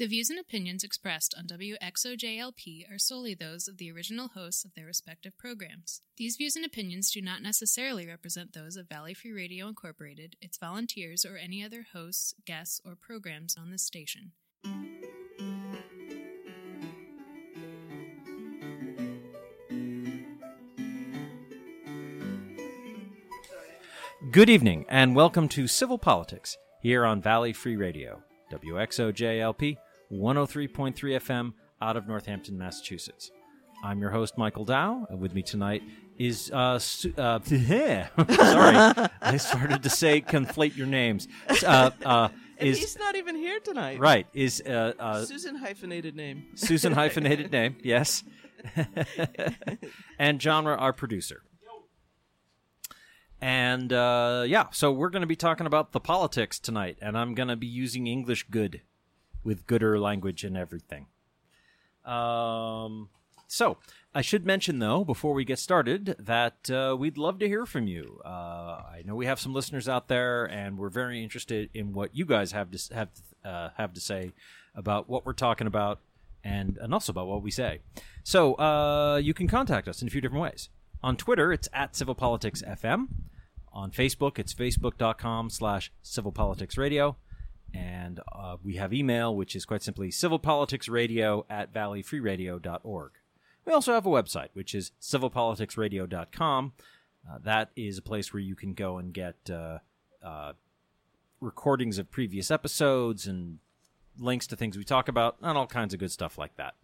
The views and opinions expressed on WXOJLP are solely those of the original hosts of their respective programs. These views and opinions do not necessarily represent those of Valley Free Radio Incorporated, its volunteers, or any other hosts, guests, or programs on this station. Good evening, and welcome to Civil Politics here on Valley Free Radio, WXOJLP 103.3 FM out of Northampton, Massachusetts. I'm your host, Michael Dow, with me tonight is. Uh, Su- uh, sorry, I started to say conflate your names. Uh, uh, is he's not even here tonight. right? Is uh, uh, Susan hyphenated name. Susan hyphenated name? Yes, and genre our producer. And uh, yeah, so we're going to be talking about the politics tonight, and I'm going to be using English good, with gooder language and everything. Um, so I should mention though, before we get started, that uh, we'd love to hear from you. Uh, I know we have some listeners out there, and we're very interested in what you guys have to have uh, have to say about what we're talking about, and and also about what we say. So uh, you can contact us in a few different ways. On Twitter, it's at civilpoliticsfm. On Facebook, it's facebook.com slash Civil Politics Radio. And uh, we have email, which is quite simply civilpoliticsradio at valleyfreeradio.org. We also have a website, which is civilpoliticsradio.com. Uh, that is a place where you can go and get uh, uh, recordings of previous episodes and links to things we talk about and all kinds of good stuff like that.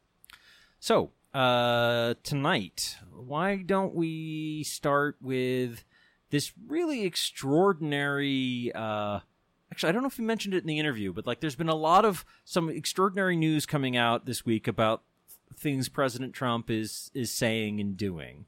So, uh, tonight, why don't we start with this really extraordinary. Actually, I don't know if you mentioned it in the interview, but like, there's been a lot of some extraordinary news coming out this week about things President Trump is is saying and doing.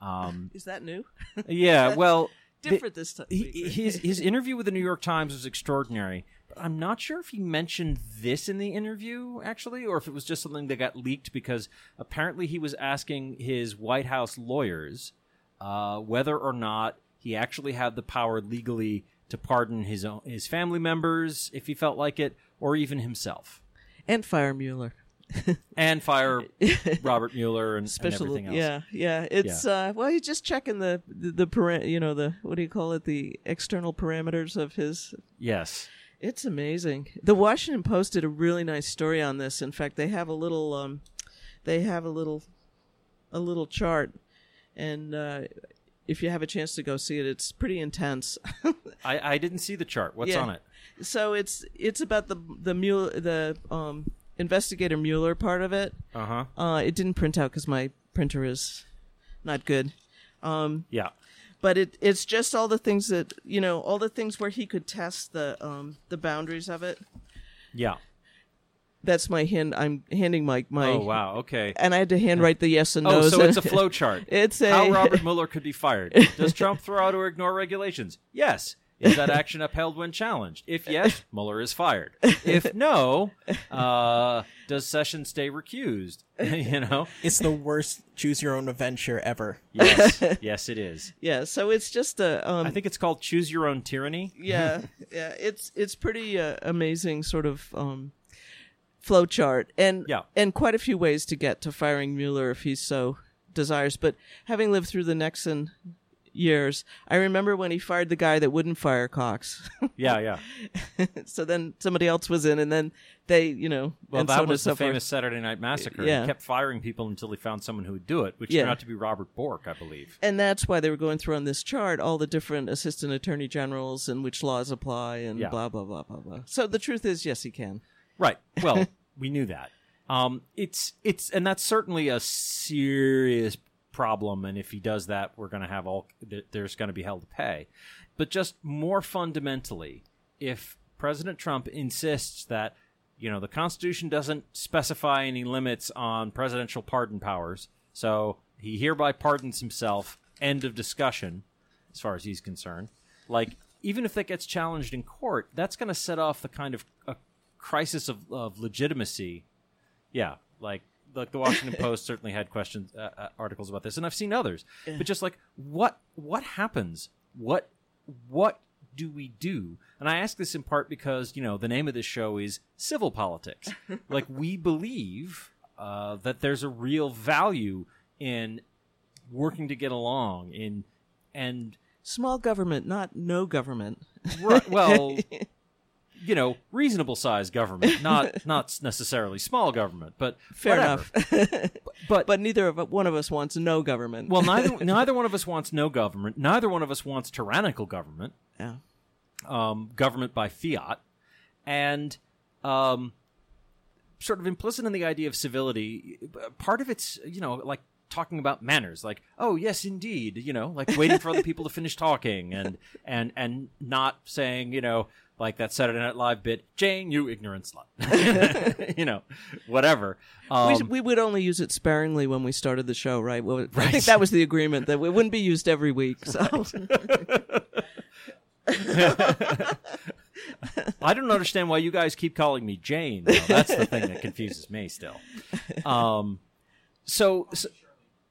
Um, Is that new? yeah, well, the- Different this time. he, his his interview with the New York Times was extraordinary, but I'm not sure if he mentioned this in the interview actually, or if it was just something that got leaked because apparently he was asking his White House lawyers uh, whether or not he actually had the power legally to pardon his own, his family members if he felt like it, or even himself, and fire Mueller. and fire Robert Mueller and, and Special. everything else. Yeah, yeah. It's uh well he's just checking the the, the para- you know the what do you call it the external parameters of his Yes. It's amazing. The Washington Post did a really nice story on this. In fact, they have a little um they have a little a little chart and uh if you have a chance to go see it, it's pretty intense. I, I didn't see the chart. What's Yeah. on it? so it's it's about the the Mueller the um investigator Mueller part of it. Uh huh. Uh it didn't print out cuz my printer is not good. Um Yeah. but it it's just all the things that, you know, all the things where he could test the um the boundaries of it. Yeah. That's my hand. I'm handing my my. Oh wow. Okay. And I had to handwrite the yes and no. Oh, so it's a flow chart. It's a How Robert Mueller could be fired. Does Trump throw out or ignore regulations? Yes. Is that action upheld when challenged? If yes, Mueller is fired. If no, uh, does Sessions stay recused? you know? It's the worst choose your own adventure ever. Yes. Yes, it is. yeah. So it's just a. Um, I think it's called choose your own tyranny. yeah, yeah. It's it's pretty uh, amazing sort of um, flow chart, and Yeah. and quite a few ways to get to firing Mueller if he so desires. But having lived through the Nixon years, I remember when he fired the guy that wouldn't fire Cox. Yeah, yeah. so then somebody else was in, and then they, you know, Well, so that on was so the famous Saturday Night Massacre. Yeah. He kept firing people until he found someone who would do it, which Yeah. turned out to be Robert Bork, I believe. and that's why they were going through on this chart all the different assistant attorney generals and which laws apply and Yeah. blah blah blah blah blah. So the truth is, yes, he can. Right. Well, we knew that. Um, it's it's and that's certainly a serious problem. And if he does that, we're going to have all there's going to be hell to pay. But just more fundamentally, if President Trump insists that you know the Constitution doesn't specify any limits on presidential pardon powers, so he hereby pardons himself. End of discussion, as far as he's concerned. Like even if that gets challenged in court, that's going to set off the kind of crisis of, of legitimacy. Yeah, like like the Washington Post certainly had questions uh, uh, articles about this, and I've seen others. But just like what what happens? What what do we do? And I ask this in part because you know the name of this show is civil politics. like we believe uh, that there's a real value in working to get along in and Small government, not no government. Right, well, you know, reasonable sized government, not not necessarily small government, but Fair whatever. enough. But, but neither of one of us wants no government. well, neither neither one of us wants no government. Neither one of us wants tyrannical government, yeah. um, government by fiat, and um, sort of implicit in the idea of civility. Part of it's you know like talking about manners like oh yes indeed you know like waiting for other people to finish talking and and and not saying you know like that Saturday Night Live bit, Jane, you ignorant slut, you know, whatever. Um, we, we would only use it sparingly when we started the show, right? Well, I think that was the agreement that it wouldn't be used every week. So I don't understand why you guys keep calling me Jane. Though. That's the thing that confuses me still. Um, so, so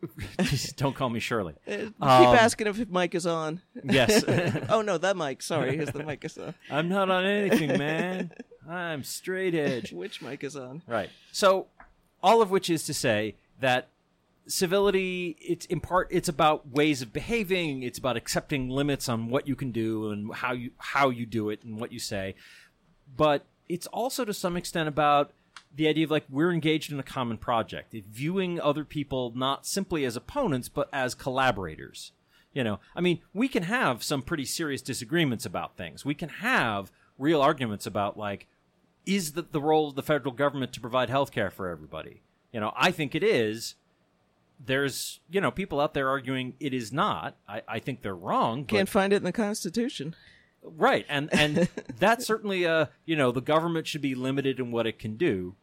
don't call me Shirley. keep Um, asking if Mike is on. Yes, oh no, that mic. Sorry, is the mic is on? I'm not on anything, man. I'm straight edge. Which mic is on? Right. So, all of which is to say that civility it's in part it's about ways of behaving it's about accepting limits on what you can do and how you how you do it and what you say but it's also to some extent about the idea of like we're engaged in a common project viewing other people not simply as opponents but as collaborators. You know i mean we can have some pretty serious disagreements about things. We can have real arguments about like is the, role of the federal government to provide health care for everybody? You know i think it is. There's you know people out there arguing it is not. I, I think they're wrong Can't find it in the Constitution. Right and and that's certainly uh you know the government should be limited in what it can do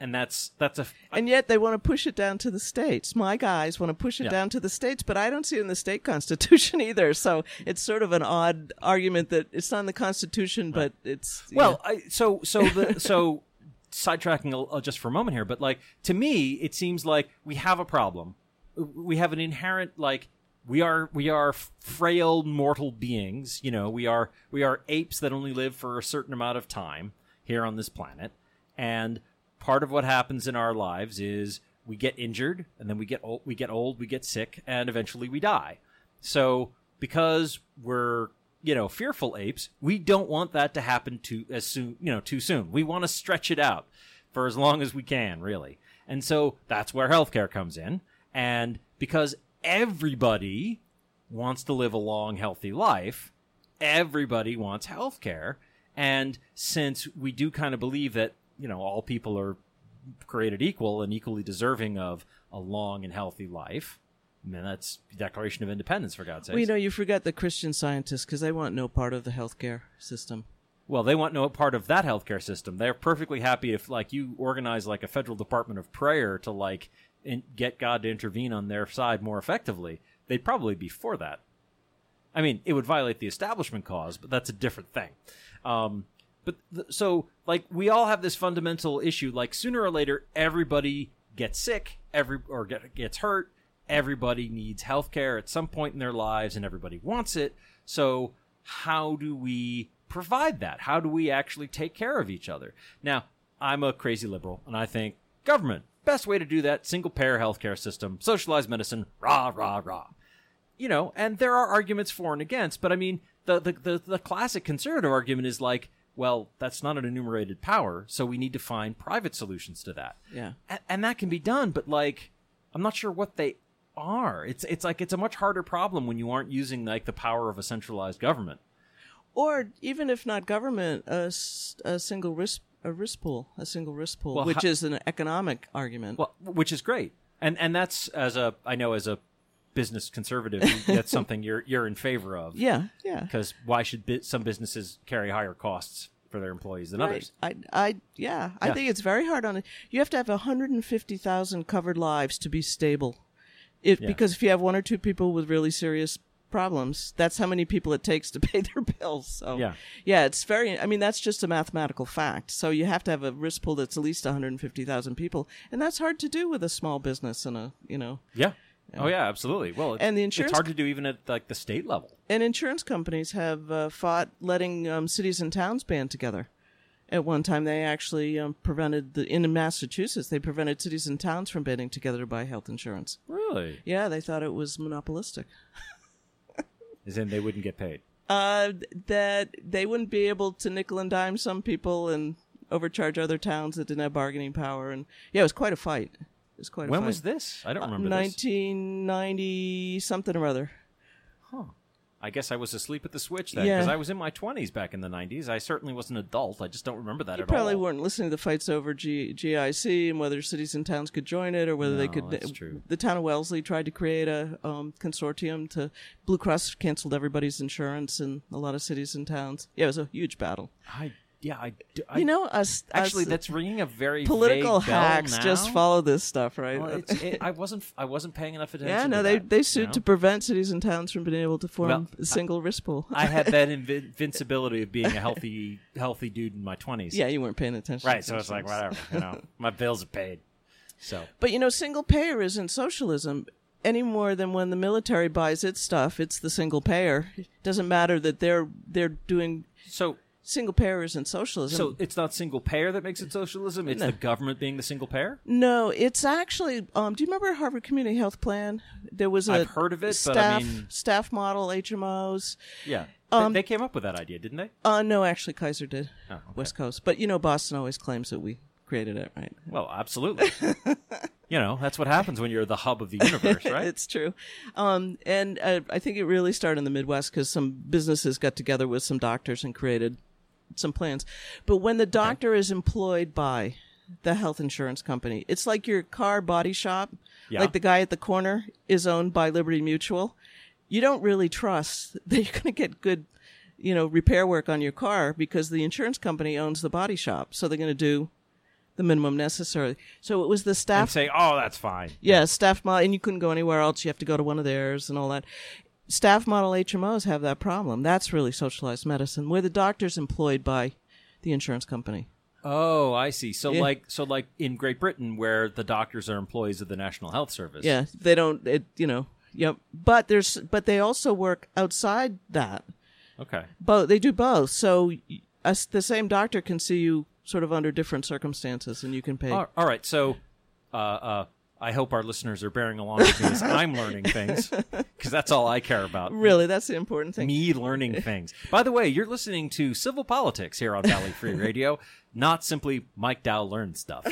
and that's that's a And yet they want to push it down to the states. My guys want to push it Yeah. down to the states, but I don't see it in the state constitution either. So it's sort of an odd argument that it's not in the Constitution, but it's well I, so so the so sidetracking uh, just for a moment here but like to me it seems like we have a problem we have an inherent like we are we are frail mortal beings you know we are we are apes that only live for a certain amount of time here on this planet. And part of what happens in our lives is we get injured and then we get old we get old we get sick and eventually we die. So because we're you know fearful apes we don't want that to happen too as soon you know too soon. We want to stretch it out for as long as we can really. And so that's where healthcare comes in. And because everybody wants to live a long healthy life everybody wants healthcare and since we do kind of believe that you know all people are created equal and equally deserving of a long and healthy life I mean, that's the Declaration of Independence, for God's sake. well, you know, you forgot the Christian scientists because they want no part of the healthcare system. Well, they want no part of that healthcare system. They're perfectly happy if, like, you organize like a federal department of prayer to like in- get God to intervene on their side more effectively. They'd probably be for that. I mean, it would violate the establishment clause, but that's a different thing. Um, but th- so, like, we all have this fundamental issue. Like, sooner or later, everybody gets sick, every or get, gets hurt. Everybody needs health care at some point in their lives, and everybody wants it. So, how do we provide that? How do we actually take care of each other? Now, I'm a crazy liberal, and I think government best way to do that: single payer healthcare system, socialized medicine, rah rah rah you know, and there are arguments for and against, but I mean, the, the, the, the classic conservative argument is like, well, that's not an enumerated power, so we need to find private solutions to that. Yeah. And, and that can be done, but like, I'm not sure what they are. It's, it's like, it's a much harder problem when you aren't using like the power of a centralized government. Or even if not government, a, a single risk a risk pool, a single risk pool, Well, which is an economic argument. Well, which is great. And, and that's as a, I know as a business conservative, that's something you're, you're in favor of. yeah, yeah. Because why should bi- some businesses carry higher costs for their employees than others? I, I, yeah, I think it's very hard on it. You have to have 150,000 covered lives to be stable. If, Yeah. Because if you have one or two people with really serious problems, that's how many people it takes to pay their bills. So, Yeah. yeah, it's very, I mean, that's just a mathematical fact. So you have to have a risk pool that's at least 150,000 people. And that's hard to do with a small business and a, you know, Yeah. Oh yeah, absolutely. Well, it's, And the insurance it's hard to do even at like the state level. And insurance companies have uh, fought letting um, cities and towns band together. At one time, they actually um, prevented the in Massachusetts. They prevented cities and towns from banding together to buy health insurance. Really? Yeah, they thought it was monopolistic. As in they wouldn't get paid. Uh, that they wouldn't be able to nickel and dime some people and overcharge other towns that didn't have bargaining power. And yeah, it was quite a fight. It was quite a fight. When fight. was this? I don't remember this. 1990 something or other. I guess I was asleep at the switch then Yeah. because I was in my 20s back in the 90s. I certainly was an adult. I just don't remember that at all. You at probably all. weren't listening to the fights over G- GIC and whether cities and towns could join it or whether they No, could. that's true. The town of Wellesley tried to create a um, consortium to. Blue Cross canceled everybody's insurance in a lot of cities and towns. Yeah, it was a huge battle. I yeah, I, do- I you know, us actually us that's ringing a very political hacks just follow this stuff, right? Well, it's, it, I wasn't I wasn't paying enough attention. yeah, to no, they that, they you sued know? to prevent cities and towns from being able to form Well, a single risk pool. I had that invincibility of being a healthy healthy dude in my 20s. yeah, you weren't paying attention. Right, so it's like whatever, you know. My bills are paid. So, But you know, single payer isn't socialism any more than when the military buys its stuff. It's the single payer. It doesn't matter that they're they're doing so single payer isn't socialism. so it's not single payer that makes it socialism, it's No. the government being the single payer? no, it's actually. Um, do you remember Harvard Community Health Plan? There was a I've heard of it, but staff I mean- staff model HMOs. Yeah. Um, they, they came up with that idea, didn't they? Uh, no, actually, Kaiser did Oh, okay. West Coast. But you know, Boston always claims that we created it, right? Well, absolutely. you know, that's what happens when you're the hub of the universe, right? it's true. Um, and uh, I think it really started in the Midwest because some businesses got together with some doctors and created some plans. But when the doctor is employed by the health insurance company, it's like your car body shop. Yeah. Like the guy at the corner is owned by Liberty Mutual. You don't really trust that you're going to get good, you know, repair work on your car because the insurance company owns the body shop. So they're going to do the minimum necessary. So it was the and staff say, "Oh, that's fine." yeah, staff model, and you couldn't go anywhere else. You have to go to one of theirs and all that. Staff model HMOs have that problem. That's really socialized medicine, where the doctor's employed by the insurance company. Oh, I see. So Yeah. like so like in Great Britain where the doctors are employees of the National Health Service. Yeah, they don't. It, you know. Yep. But there's, but they also work outside that. Okay. Both they do both. So us, the same doctor can see you sort of under different circumstances, and you can pay. All all right. So uh uh I hope our listeners are bearing along with me as I'm learning things because that's all I care about. Really, that's the important thing. Me learning things. By the way, you're listening to Civil Politics here on Valley Free Radio, not simply Mike Dow learns stuff.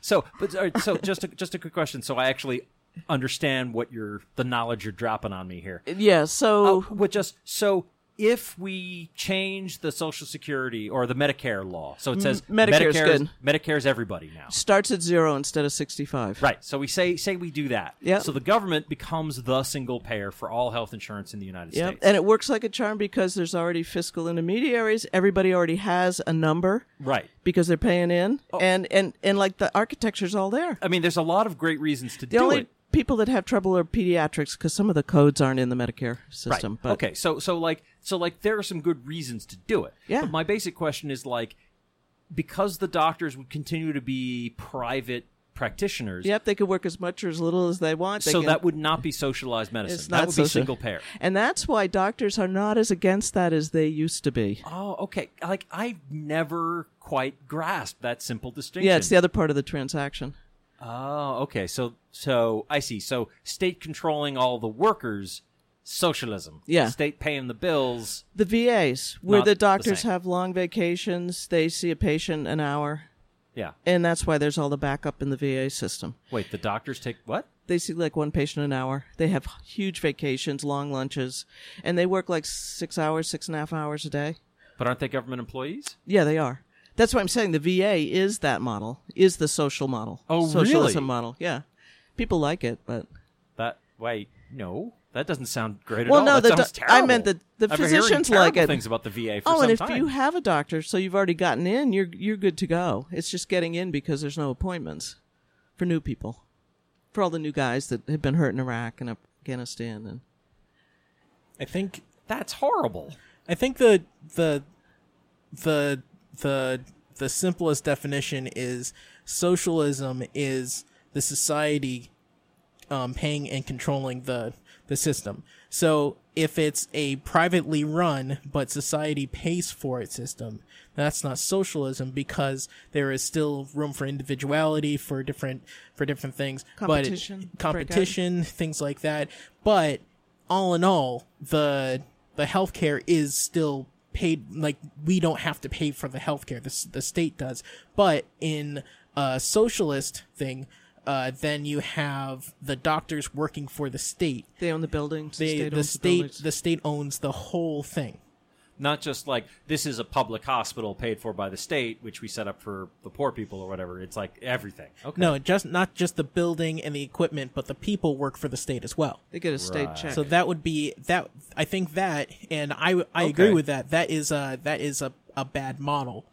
so, but right, so just a, just a quick question. So I actually understand what you're the knowledge you're dropping on me here. Yeah. So Oh, but just so if we change the Social Security or the Medicare law, so it mm, says Medicare's Medicare's, good. Medicare's everybody now. starts at zero instead of sixty-five. Right. So we say say we do that. Yep. So the government becomes the single payer for all health insurance in the United Yep. States. And it works like a charm because there's already fiscal intermediaries. Everybody already has a number right. because they're paying in. Oh. And, and, and like the architecture's all there. I mean, there's a lot of great reasons to The do only it. people that have trouble are pediatrics because some of the codes aren't in the Medicare system. right. But okay. So so like so like there are some good reasons to do it. Yeah. But my basic question is like because the doctors would continue to be private practitioners. Yep, they could work as much or as little as they want. They So can- that would not be socialized medicine. It's that not would be single payer. And that's why doctors are not as against that as they used to be. Oh, okay. Like I never quite grasped that simple distinction. Yeah, it's the other part of the transaction. Oh, okay. So so I see. So state controlling all the workers, socialism. Yeah. State paying the bills. The VAs, where the doctors same. have long vacations, they see a patient an hour, Yeah. and that's why there's all the backup in the VA system. Wait, the doctors take what? They see like one patient an hour. They have huge vacations, long lunches, and they work like six hours, six and a half hours a day. But aren't they government employees? Yeah, they are. That's why I'm saying the VA is that model, is the social model. Oh, Socialism really? model. Yeah. People like it, but That wait, no. That doesn't sound great Well, at all. Well, no, that the sounds do- terrible. I meant the- the I've been physicians terrible like it. things about the VA for oh, some and if time. you have a doctor, so you've already gotten in, you're you're good to go. It's just getting in because there's no appointments for new people, for all the new guys that have been hurt in Iraq and Afghanistan, and I think That's horrible. I think the the the the the simplest definition is socialism is the society um, paying and controlling the the system. So if it's a privately run but society pays for it system, that's not socialism because there is still room for individuality for different for different things. Competition, but competition, things like that. But all in all, the the healthcare is still paid. Like we don't have to pay for the healthcare; the the state does. But in a socialist thing, uh, then you have the doctors working for the state. They own the buildings. They, the state the owns the state buildings. the state owns the whole thing. Not just like this is a public hospital paid for by the state, which we set up for the poor people or whatever. It's like everything. Okay. No, just not just the building and the equipment, but the people work for the state as well. They get a state Right. check. So that would be that. I think that, and I I agree with that. That is a that is a, a bad model,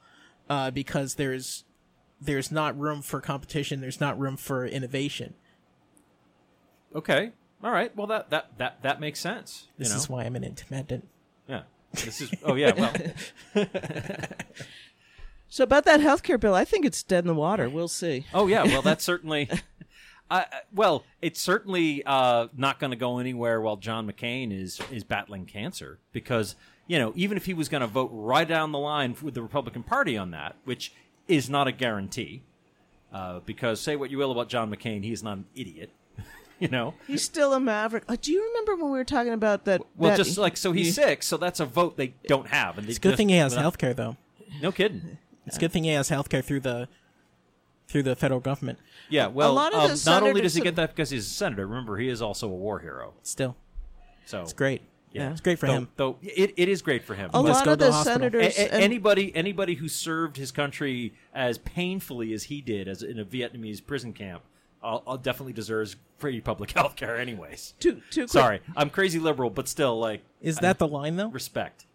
uh, because there's there's not room for competition. There's not room for innovation. Okay. All right. Well, that that that that makes sense. You This know? is why I'm an independent. yeah. This is. Oh yeah. Well. So about that healthcare bill, I think it's dead in the water. We'll see. Oh yeah, well that's certainly. I I- well, it's certainly uh, not going to go anywhere while John McCain is is battling cancer because you know even if he was going to vote right down the line with the Republican Party on that, which is not a guarantee, uh, because say what you will about John McCain, he is not an idiot. you know, He's still a maverick. Uh, do you remember when we were talking about that? well, that- just like so he's sick, so that's a vote they don't have, and they It's a good just- thing he has without- health care though. No kidding. It's a good thing he has health care through the through the federal government. Yeah, well, lot of um, not only does he get that because he's a senator. Remember, he is also a war hero. Still, So it's great. Yeah, It's great for though, him. Though it, it is great for him. a Let's lot go of to the the hospital. senators. A- a- and- anybody anybody who served his country as painfully as he did as in a Vietnamese prison camp uh, uh, definitely deserves free public health care anyways. Too, too quick. Sorry, I'm crazy liberal, but still like Is that the line though? respect.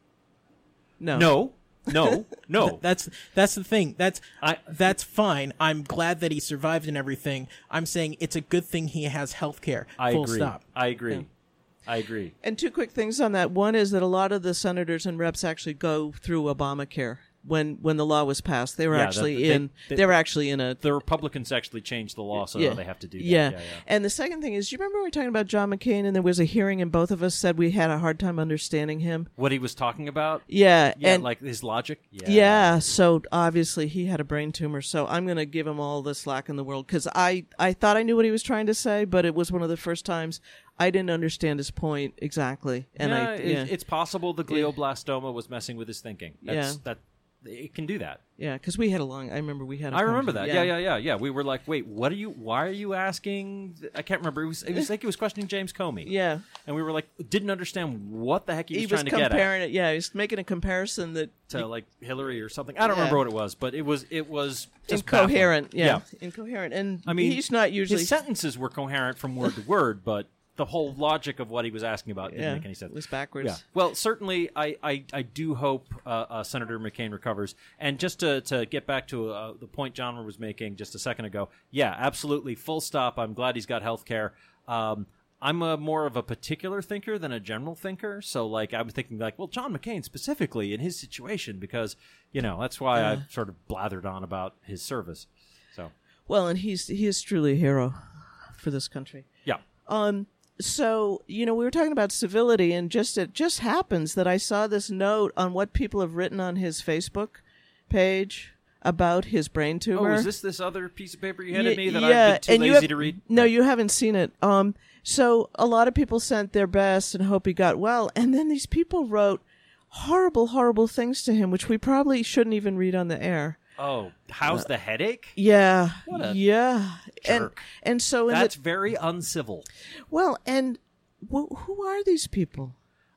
No. No, no, no. That's that's the thing. That's I- that's fine. I'm glad that he survived and everything. I'm saying it's a good thing he has health care. I Full agree. stop. I agree. I agree. And two quick things on that. One is that a lot of the senators and reps actually go through Obamacare. When when the law was passed, they were Yeah, actually they- in. they- They, were actually in a. The Republicans actually changed the law, so yeah, now they have to do that. Yeah. yeah. And the second thing is, do you remember we were talking about John McCain and there was a hearing and both of us said we had a hard time understanding him? What he was talking about? Yeah. Yeah, and like his logic. Yeah. Yeah, so obviously he had a brain tumor. So I'm going to give him all the slack in the world because I I thought I knew what he was trying to say, but it was one of the first times I didn't understand his point exactly. And yeah, I it- yeah it's possible the glioblastoma was messing with his thinking. That's, Yeah. that it can do that. yeah because we had a long. I remember we had. a I remember that. conversation. Yeah. yeah, yeah, yeah, We were like, wait, what are you? Why are you asking? I can't remember. It was, it was like he was questioning James Comey. Yeah, and we were like, didn't understand what the heck he was he was trying to get at comparing it. Yeah, he was making a comparison that to like Hillary or something. I don't Yeah. remember what it was, but it was it was incoherent. Yeah, incoherent. And I mean, he's not usually. his sentences were coherent from word to word, but the whole logic of what he was asking about didn't yeah, make any sense. it was backwards. Yeah. Well, certainly, I, I, I do hope uh, uh, Senator McCain recovers. And just to, to get back to uh, the point John was making just a second ago, yeah, absolutely, full stop. I'm glad he's got health care. Um, I'm a more of a particular thinker than a general thinker. So, like, I'm thinking, like, well, John McCain specifically in his situation, because, you know, that's why I sort of blathered on about his service. So, Well, and he's he is truly a hero for this country. yeah. Um, so you know, we were talking about civility, and just it just happens that I saw this note on what people have written on his Facebook page about his brain tumor. Oh, is this this other piece of paper you handed Ye- me that yeah, I've been too lazy have- to read? No, you haven't seen it. Um, so a lot of people sent their best and hope he got well, and then these people wrote horrible, horrible things to him, which we probably shouldn't even read on the air. Oh, how's the headache? Yeah, What a yeah, and jerk. and so in That's the, very uncivil. well, and wh- who are these people?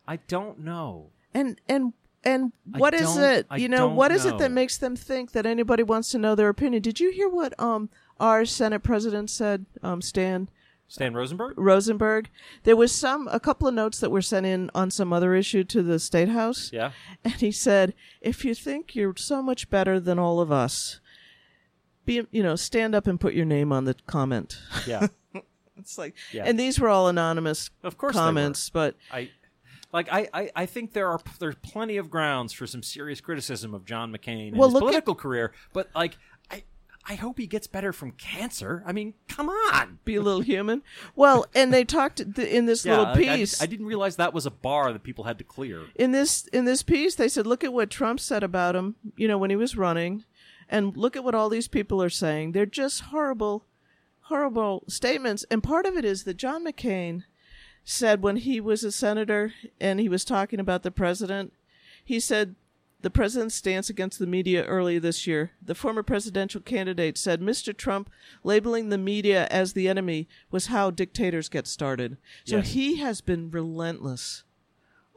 I don't know. And and and what is it? I You know, what is it that makes them think that anybody wants to know their opinion? Did you hear what um our Senate president said, um Stan Stan Rosenberg? Rosenberg? There was some a couple of notes that were sent in on some other issue to the state house. Yeah. And he said, "If you think you're so much better than all of us, be you know, stand up and put your name on the comment." Yeah. It's like, Yeah. and these were all anonymous Of course comments, but I like I, I, I think there are there's plenty of grounds for some serious criticism of John McCain and Well, his look at- political career, but like I I hope he gets better from cancer. I mean, come on. Be a little human. Well, and they talked th- in this little like, I- piece. I, didn't realize that was a bar that people had to clear. in this in this piece they said look at what Trump said about him, you know, when he was running and look at what all these people are saying. They're just horrible horrible statements and part of it is that John McCain said when he was a senator and he was talking about the president, he said the president's stance against the media early this year. The former presidential candidate said Mr. Trump labeling the media as the enemy was how dictators get started. So Yes. he has been relentless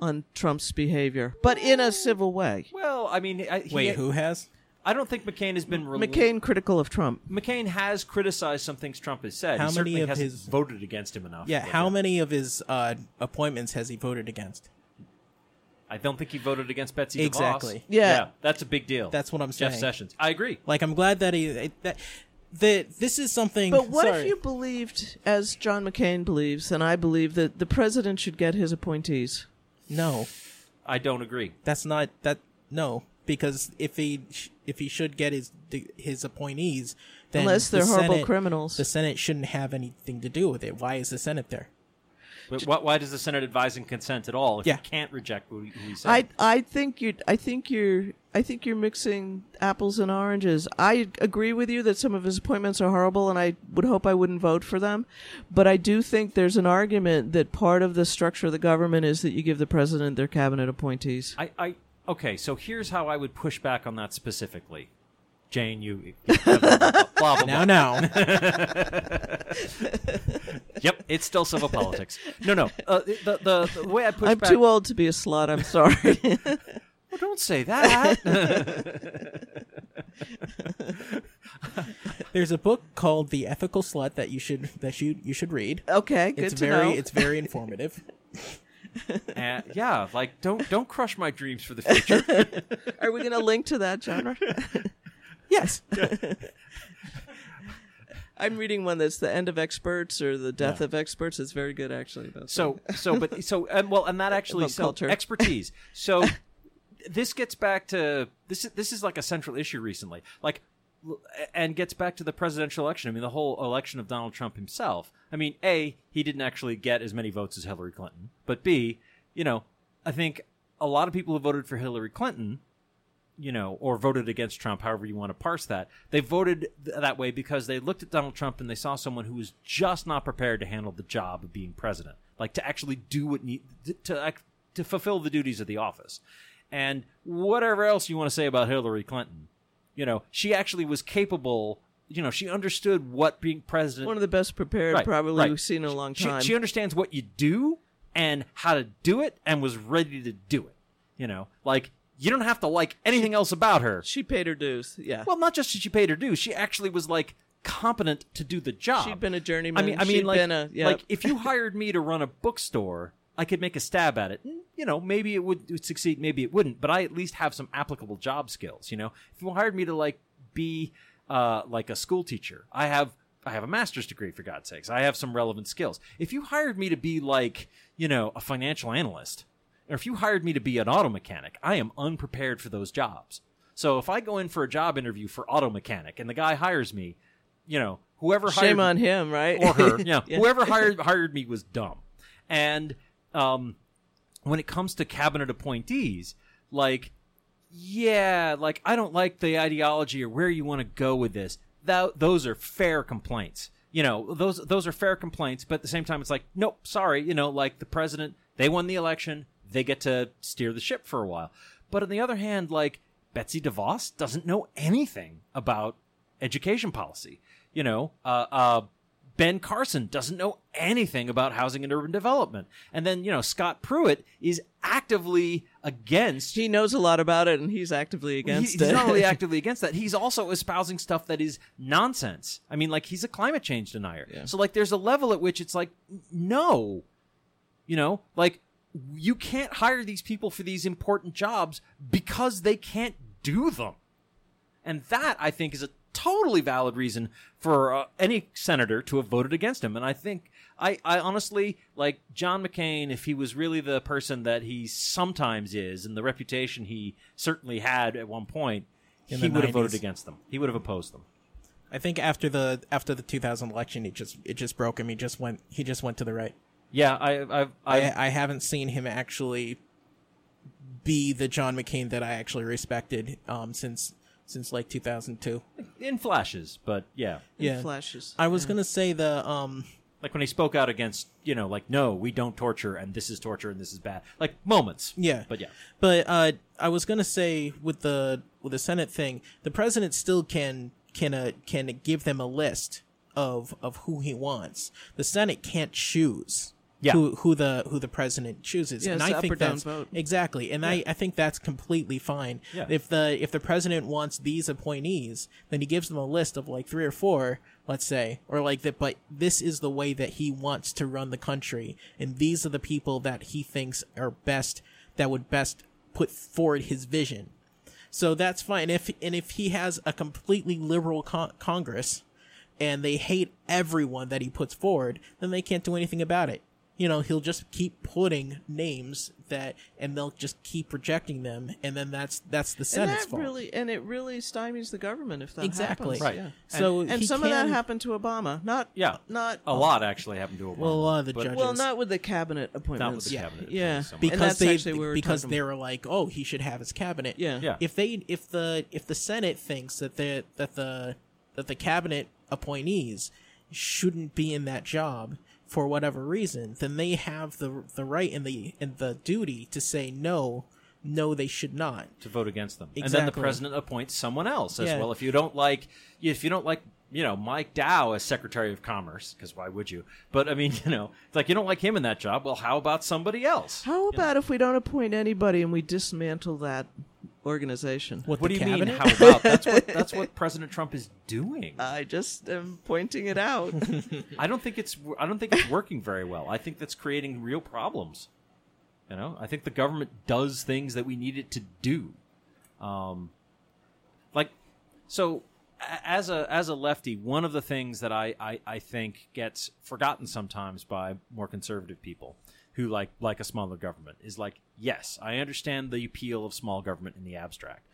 on Trump's behavior, but in a civil way. Well, I mean, I, he- Wait, who has? I don't think McCain has been rel- McCain critical of Trump. McCain has criticized some things Trump has said. How he many certainly of hasn't his- voted against him enough. Yeah, But, how many of his uh, appointments has he voted against? I don't think he voted against Betsy DeVos. Exactly. Yeah. that's a big deal. That's what I'm saying. Jeff. Sessions. I agree. Like, I'm glad that he that that this is something. But what sorry. if you believed, as John McCain believes, and I believe, that the president should get his appointees? No, I don't agree. that's not that. No, because if he if he should get his his appointees, then Unless they're horrible Senate- criminals. the Senate shouldn't have anything to do with it. Why is the Senate there? But why, why does the Senate advise and consent at all if Yeah. you can't reject what he- said? I I think you I think you're I think you're mixing apples and oranges. I agree with you that some of his appointments are horrible, and I would hope I wouldn't vote for them. But I do think there's an argument that part of the structure of the government is that you give the president their cabinet appointees. I, I okay. So here's how I would push back on that specifically. Jane, you blah blah blah. blah, blah, Now, now, Yep, it's still civil politics. No, no. Uh, the, the the way I push I'm back. too old to be a slut. I'm sorry. Well, don't say that. there's a book called "The Ethical Slut" that you should that you you should read. okay, good It's to very know. it's very informative. And, yeah, like don't don't crush my dreams for the future. Are we going to link to that genre? Yes. I'm reading one that's the end of experts or the death of experts. It's very good, actually. About So so but so um, well and that actually so culture. expertise. So this gets back to this is this is like a central issue recently. Like and gets back to the presidential election. I mean the whole election of Donald Trump himself. I mean, A, he didn't actually get as many votes as Hillary Clinton. But B, you know, I think a lot of people who voted for Hillary Clinton you know, or voted against Trump, however you want to parse that. They voted th- that way because they looked at Donald Trump and they saw someone who was just not prepared to handle the job of being president, like to actually do what need to act, to fulfill the duties of the office. And whatever else you want to say about Hillary Clinton, you know, she actually was capable. You know, she understood what being president one of the best prepared, Right, probably right. we've seen in a long she, time. she understands what you do and how to do it and was ready to do it. You know, like you don't have to like anything else about her. She paid her dues. Yeah. Well, not just did she paid her dues, she actually was like competent to do the job. She'd been a journeyman. I mean, I mean, She'd like, been a- yep. like if you hired me to run a bookstore, I could make a stab at it. And, You know, maybe it would, would succeed, maybe it wouldn't, but I at least have some applicable job skills. You know, if you hired me to like be uh, like a school teacher, I have I have a master's degree for God's sakes. I have some relevant skills. If you hired me to be like you know a financial analyst, or if you hired me to be an auto mechanic, I am unprepared for those jobs. So if I go in for a job interview for auto mechanic and the guy hires me, you know, whoever hired Shame me- on him, right? or her. Yeah, Yeah. whoever hired hired me was dumb. And um, when it comes to cabinet appointees, like, yeah, like I don't like the ideology or where you want to go with this. That those are fair complaints. You know, those those are fair complaints, but at the same time, it's like, nope, sorry. You know, like the president, they won the election, they get to steer the ship for a while. But on the other hand, like Betsy DeVos doesn't know anything about education policy. You know, uh, uh, Ben Carson doesn't know anything about housing and urban development. And then, you know, Scott Pruitt is actively against. he knows a lot about it, and he's actively he- against he's it. not only actively against that, he's also espousing stuff that is nonsense. I mean, like, he's a climate change denier. Yeah. So, like, there's a level at which it's like, no. You know, like, you can't hire these people for these important jobs because they can't do them. And that, I think, is a totally valid reason for uh, any senator to have voted against him. And I think, I, I honestly, like John McCain, if he was really the person that he sometimes is and the reputation he certainly had at one point, In he the would have voted against them. He would have opposed them. I think after the after the 2000 election, he just it just broke him. He just went he just went to the right. Yeah, I, I've, I've I I haven't seen him actually be the John McCain that I actually respected um since since like 2002. in flashes, but yeah, in Yeah. flashes. I was gonna say the um like when he spoke out against, you know, like no, we don't torture, and this is torture, and this is bad, like moments. yeah But yeah, But uh, I was gonna say with the with the Senate thing, the president still can can uh, can give them a list of of who he wants. The Senate can't choose. Yeah. Who, who the who the president chooses, Yeah, and I think that's exactly, and I, I think that's completely fine. Yeah. If the if the president wants these appointees, then he gives them a list of like three or four, let's say, or like that. But this is the way that he wants to run the country, and these are the people that he thinks are best that would best put forward his vision. So that's fine. If and if he has a completely liberal con- Congress, and they hate everyone that he puts forward, then they can't do anything about it. You know, he'll just keep putting names that, and they'll just keep rejecting them, and then that's that's the and Senate's that fault. really and it really stymies the government if that exactly happens. Right. Yeah. So And he some of that happened to Obama. Not yeah, not a lot actually happened to Obama. Well, a lot of the but- judges- well, not with the cabinet appointments. not with the Yeah. cabinet. Yeah. so much. And because they we were because they were like, oh, he should have his cabinet. Yeah. Yeah. If they if the if the Senate thinks that the that the that the cabinet appointees shouldn't be in that job for whatever reason, then they have the the right and the and the duty to say no, no, they should not. to vote against them, and then the president appoints someone else as Yeah. well. If you don't like, if you don't like, you know, Mike Dow as Secretary of Commerce, because why would you? But I mean, you know, it's like you don't like him in that job. Well, how about somebody else? How about if we don't appoint anybody and we dismantle that organization? What, What do you cabinet? mean? How about? That's what that's what President Trump is doing. I just am pointing it out. I don't think it's I don't think it's working very well. I think that's creating real problems. You know, I think the government does things that we need it to do. Um, like, so as a as a lefty, one of the things that I, I, I think gets forgotten sometimes by more conservative people who like like a smaller government is like, yes, I understand the appeal of small government in the abstract.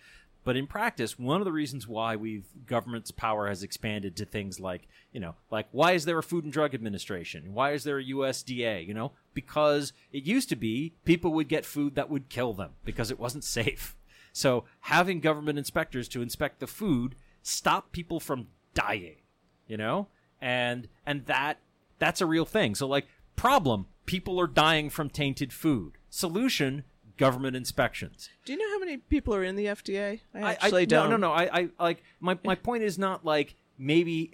But in practice, one of the reasons why we've government's power has expanded to things like, you know, like why is there a Food and Drug Administration? Why is there a USDA? You know, because it used to be people would get food that would kill them because it wasn't safe. So having government inspectors to inspect the food stop people from dying, you know? And and that that's a real thing. So like problem, people are dying from tainted food. Solution, government inspections. Do you know how many people are in the FDA? I I- actually I, don't. No, no, no. I, I like my my point is not like maybe.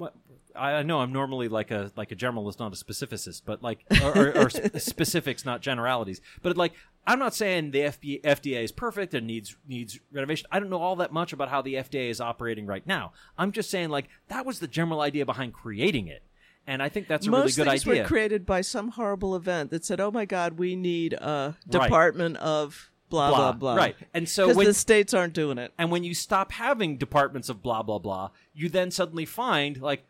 Uh, I know I'm normally like a like a generalist, not a specificist, but like or, or, or specifics, not generalities. But like I'm not saying the FB, FDA is perfect and needs needs renovation. I don't know all that much about how the FDA is operating right now. I'm just saying like that was the general idea behind creating it, and I think that's a Most really good things idea. were created by some horrible event that said, "Oh my God, we need a Right. department of blah blah blah." Right, and so because when the states aren't doing it. And when you stop having departments of blah blah blah, you then suddenly find like,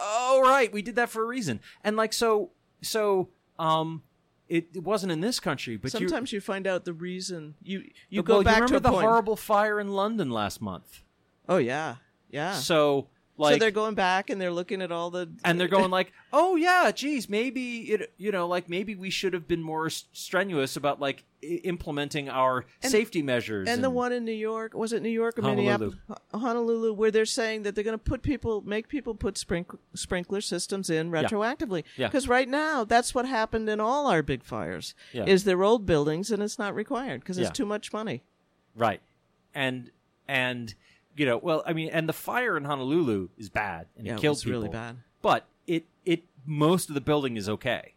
oh right, we did that for a reason. And like so so um it, it wasn't in this country, but Sometimes you find out the reason you you well, go back you to remember a the point. horrible fire in London last month. Oh yeah, yeah. So, So they're going back and they're looking at all the and they're going like, "Oh yeah, geez, maybe it, you know, like maybe we should have been more strenuous about like I- implementing our safety measures." And the one in New York was it New York or Honolulu. Minneapolis, Honolulu, where they're saying that they're going to put people, make people put sprink- sprinkler systems in retroactively. Yeah. Because right now, that's what happened in all our big fires. Yeah. Is they're old buildings and it's not required because Yeah. it's too much money. Right. And and you know, well, I mean, and the fire in Honolulu is bad and Yeah, it it killed was people. really bad. But it it most of the building is okay.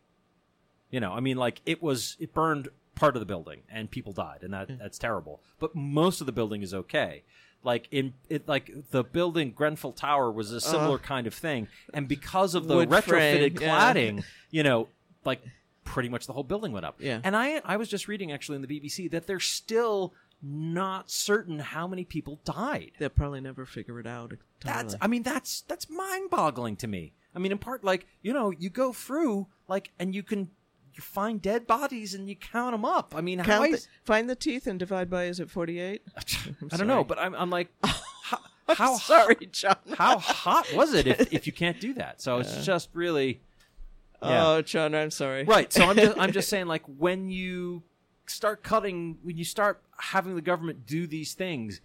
You know, I mean, like it was it burned part of the building and people died and that that's terrible. But most of the building is okay. Like in it, like the building Grenfell Tower was a uh-huh. similar kind of thing, and because of the retrofitted frame, yeah. cladding, you know, like pretty much the whole building went up. Yeah. And I I was just reading actually in the BBC that they're still not certain how many people died. They'll probably never figure it out. That's I mean that's that's mind-boggling to me. I mean in part like, you know, you go through like and you can you find dead bodies and you count them up. I mean, Count the, find the teeth and divide by is it forty eight? I don't know, but I'm I'm like how, how Sorry, John. how hot was it if, if you can't do that? So it's just really oh, yeah. Oh, John, I'm sorry. right. So I'm just I'm just saying like when you start cutting when you start having the government do these things,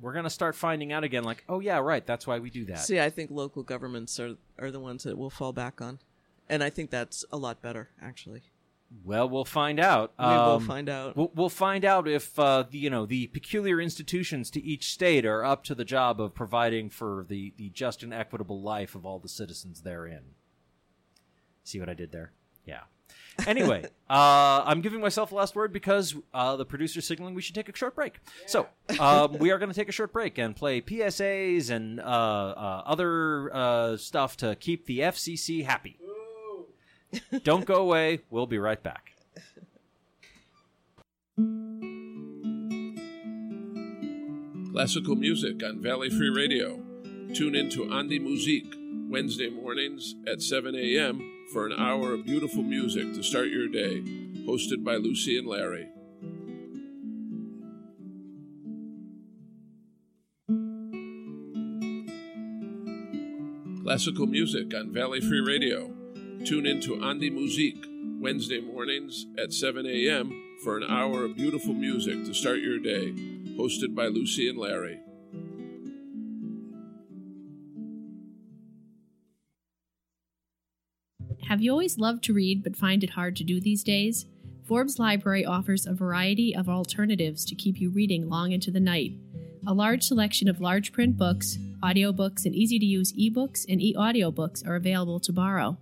we're gonna start finding out again like oh yeah right that's why we do that. See, I think local governments are are the ones that we'll fall back on, and I think that's a lot better, actually. Well, we'll find out. We will Um, find out. We'll, we'll find out if uh, the, you know the peculiar institutions to each state are up to the job of providing for the, the just and equitable life of all the citizens therein. See what I did there? Yeah. Anyway, uh, I'm giving myself the last word because uh, the producer's signaling we should take a short break. So um, we are going to take a short break and play PSAs and uh, uh, other uh, stuff to keep the FCC happy. Don't go away. We'll be right back. Classical music on Valley Free Radio. Tune in to Andi Musique Wednesday mornings at 7 a.m. for an hour of beautiful music to start your day. Hosted by Lucy and Larry. Classical music on Valley Free Radio. Tune in to Andi Musique Wednesday mornings at 7 a.m. for an hour of beautiful music to start your day. Hosted by Lucy and Larry. Have you always loved to read but find it hard to do these days? Forbes Library offers a variety of alternatives to keep you reading long into the night. A large selection of large print books, audiobooks, and easy to use ebooks and e audiobooks are available to borrow.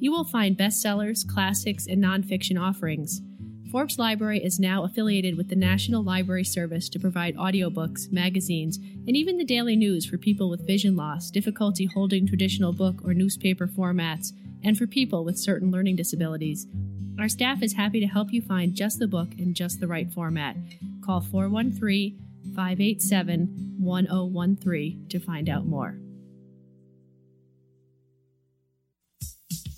You will find bestsellers, classics, and nonfiction offerings. Forbes Library is now affiliated with the National Library Service to provide audiobooks, magazines, and even the daily news for people with vision loss, difficulty holding traditional book or newspaper formats, and for people with certain learning disabilities. Our staff is happy to help you find just the book in just the right format. Call 413 587 1013 to find out more.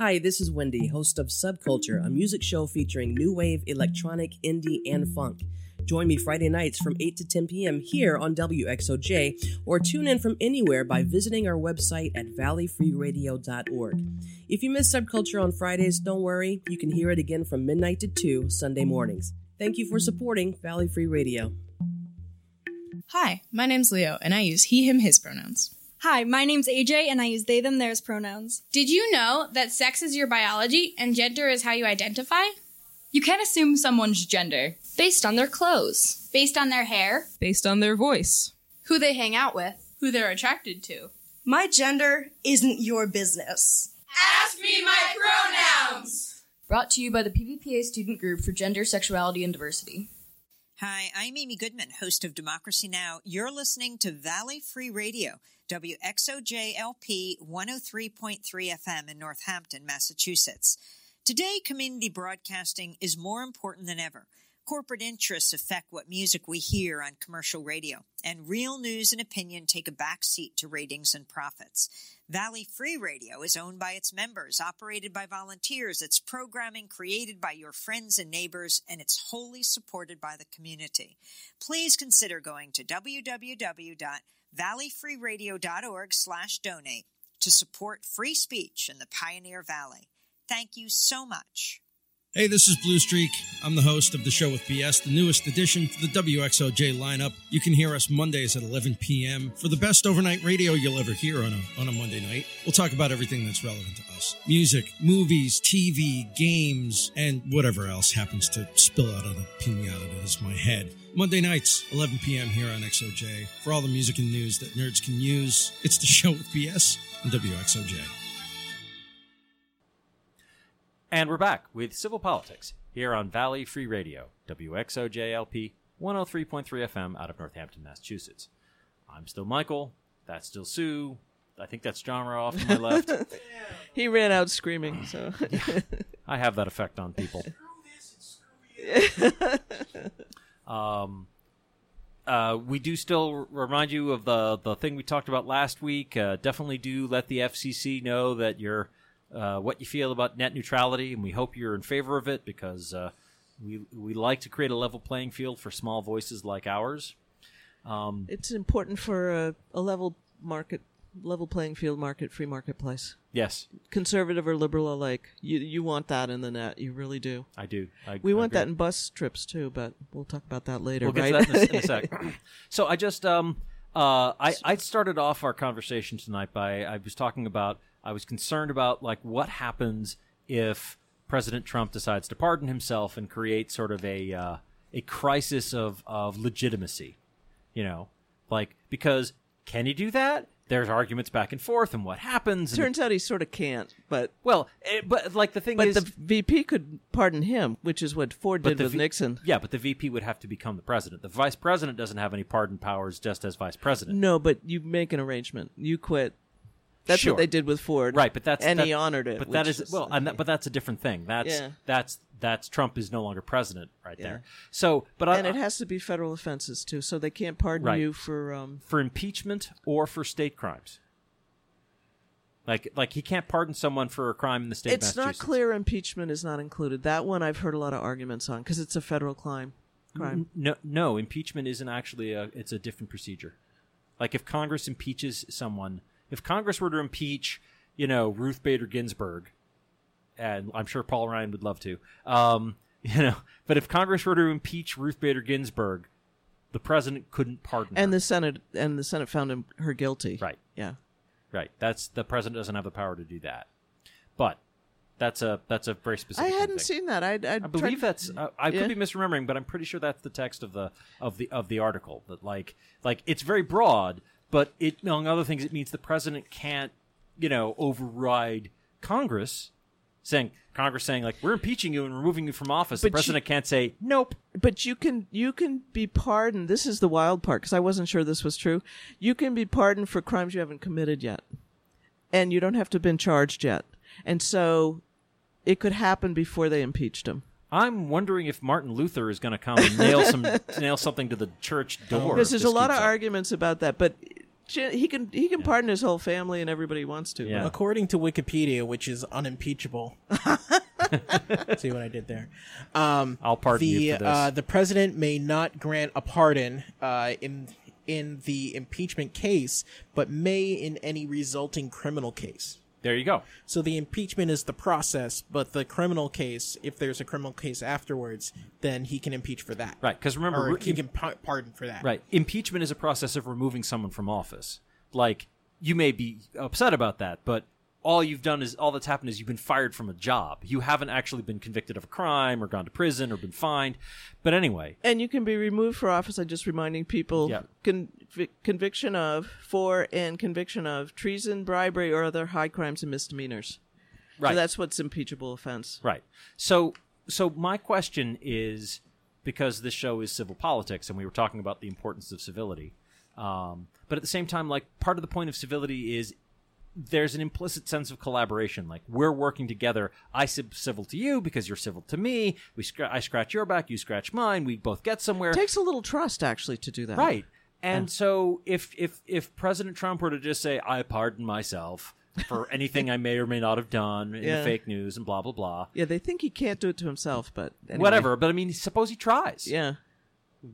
Hi, this is Wendy, host of Subculture, a music show featuring new wave, electronic, indie, and funk. Join me Friday nights from 8 to 10 p.m. here on WXOJ, or tune in from anywhere by visiting our website at valleyfreeradio.org. If you miss Subculture on Fridays, don't worry, you can hear it again from midnight to 2 Sunday mornings. Thank you for supporting Valley Free Radio. Hi, my name's Leo, and I use he, him, his pronouns. Hi, my name's AJ and I use they, them, theirs pronouns. Did you know that sex is your biology and gender is how you identify? You can't assume someone's gender. Based on their clothes, based on their hair, Based on their voice. who they hang out with, who they're attracted to. My gender isn't your business. Ask me my pronouns! Brought to you by the PVPA Student Group for Gender, Sexuality, and Diversity. Hi, I'm Amy Goodman, host of Democracy Now! You're listening to Valley Free Radio, WXOJLP 103.3 FM in Northampton, Massachusetts. Today, community broadcasting is more important than ever. Corporate interests affect what music we hear on commercial radio, and real news and opinion take a backseat to ratings and profits. Valley Free Radio is owned by its members, operated by volunteers, its programming created by your friends and neighbors, and it's wholly supported by the community. Please consider going to www.valleyfreeradio.org slash donate to support free speech in the Pioneer Valley. Thank you so much. Hey, this is Blue Streak. I'm the host of the show with BS, the newest addition to the WXOJ lineup. You can hear us Mondays at 11 p.m. for the best overnight radio you'll ever hear on a, on a Monday night. We'll talk about everything that's relevant to us music, movies, TV, games, and whatever else happens to spill out of the pinata that is my head. Monday nights, 11 p.m. here on XOJ. For all the music and news that nerds can use, it's the show with BS on WXOJ. And we're back with Civil Politics here on Valley Free Radio, WXOJLP 103.3 FM out of Northampton, Massachusetts. I'm still Michael. That's still Sue. I think that's John off to my left. he ran out screaming. So I have that effect on people. um, uh, we do still remind you of the the thing we talked about last week. Uh, definitely do let the FCC know that you're uh, what you feel about net neutrality, and we hope you're in favor of it because uh, we we like to create a level playing field for small voices like ours. Um, it's important for a, a level market, level playing field market, free marketplace. Yes, conservative or liberal alike. You you want that in the net. You really do. I do. I, we I want agree. that in bus trips too, but we'll talk about that later. We'll right? get to that in a, in a sec. so I just um uh I I started off our conversation tonight by I was talking about I was concerned about like what happens if President Trump decides to pardon himself and create sort of a uh, a crisis of of legitimacy, you know, like because can he do that? There's arguments back and forth, and what happens? and- Turns out he sort of can't, but well, eh, but like the thing but is, the VP could pardon him, which is what Ford did with V- Nixon. Yeah, but the VP would have to become the president. The vice president doesn't have any pardon powers, just as vice president. No, but you make an arrangement. You quit. That's Sure. what they did with Ford, right? But that's and that- he honored it. But that is, is well, and that, but that's a different thing. That's Yeah. that's that's Trump is no longer president right Yeah. there. So, but I, and it has to be federal offenses too, so they can't pardon Right. you for um, for impeachment or for state crimes. Like like he can't pardon someone for a crime in the state. it's not clear impeachment is not included. That one I've heard a lot of arguments on because it's a federal crime. Crime. No, no, impeachment isn't actually a. It's a different procedure. Like if Congress impeaches someone, if Congress were to impeach, you know, Ruth Bader Ginsburg, and I'm sure Paul Ryan would love to, um, you know, but if Congress were to impeach Ruth Bader Ginsburg, the president couldn't pardon And her. the Senate and the Senate found him her guilty. Right. Yeah. Right. That's the president doesn't have the power to do that. But that's a that's a very specific. I hadn't thing. seen that. I I, I believe that's. Uh, I Yeah. could be misremembering, but I'm pretty sure that's the text of the of the of the article. That like like it's very broad, but it among other things, it means the president can't you know override Congress, saying Congress saying like we're impeaching you and removing you from office. But the president can't say nope. But you can you can be pardoned. This is the wild part because I wasn't sure this was true. You can be pardoned for crimes you haven't committed yet, and you don't have to have been charged yet. And so, it could happen before they impeached him. I'm wondering if Martin Luther is going to come and nail some nail something to the church door. Because there's a lot of up. arguments about that, but he can he can pardon his whole family and everybody wants to. Yeah. According to Wikipedia, which is unimpeachable. See what I did there. Um, I'll pardon the, you for this. Uh, the president may not grant a pardon uh, in in the impeachment case, but may in any resulting criminal case. There you go. So the impeachment is the process, but the criminal case, if there's a criminal case afterwards, then he can impeach for that. Right, because remember, Or he can pa- pardon for that. Right. Impeachment is a process of removing someone from office. Like, you may be upset about that, but all you've done is all that's happened is you've been fired from a job. You haven't actually been convicted of a crime or gone to prison or been fined. But anyway, And you can be removed for office. I'm just reminding people. Yeah. Convic- conviction of, for, and conviction of treason, bribery, or other high crimes and misdemeanors. Right. So that's what's impeachable offense. Right. So so my question is because this show is civil politics and we were talking about the importance of civility. Um, but at the same time, like part of the point of civility is there's an implicit sense of collaboration. Like we're working together. I civil to you because you're civil to me. We scr- I scratch your back, you scratch mine. We both get somewhere. It takes a little trust actually to do that. Right. And so if if if President Trump were to just say, I pardon myself for anything I may or may not have done in Yeah. the fake news and blah blah blah. Yeah, they think he can't do it to himself, but anyway. Whatever. But I mean suppose he tries. Yeah.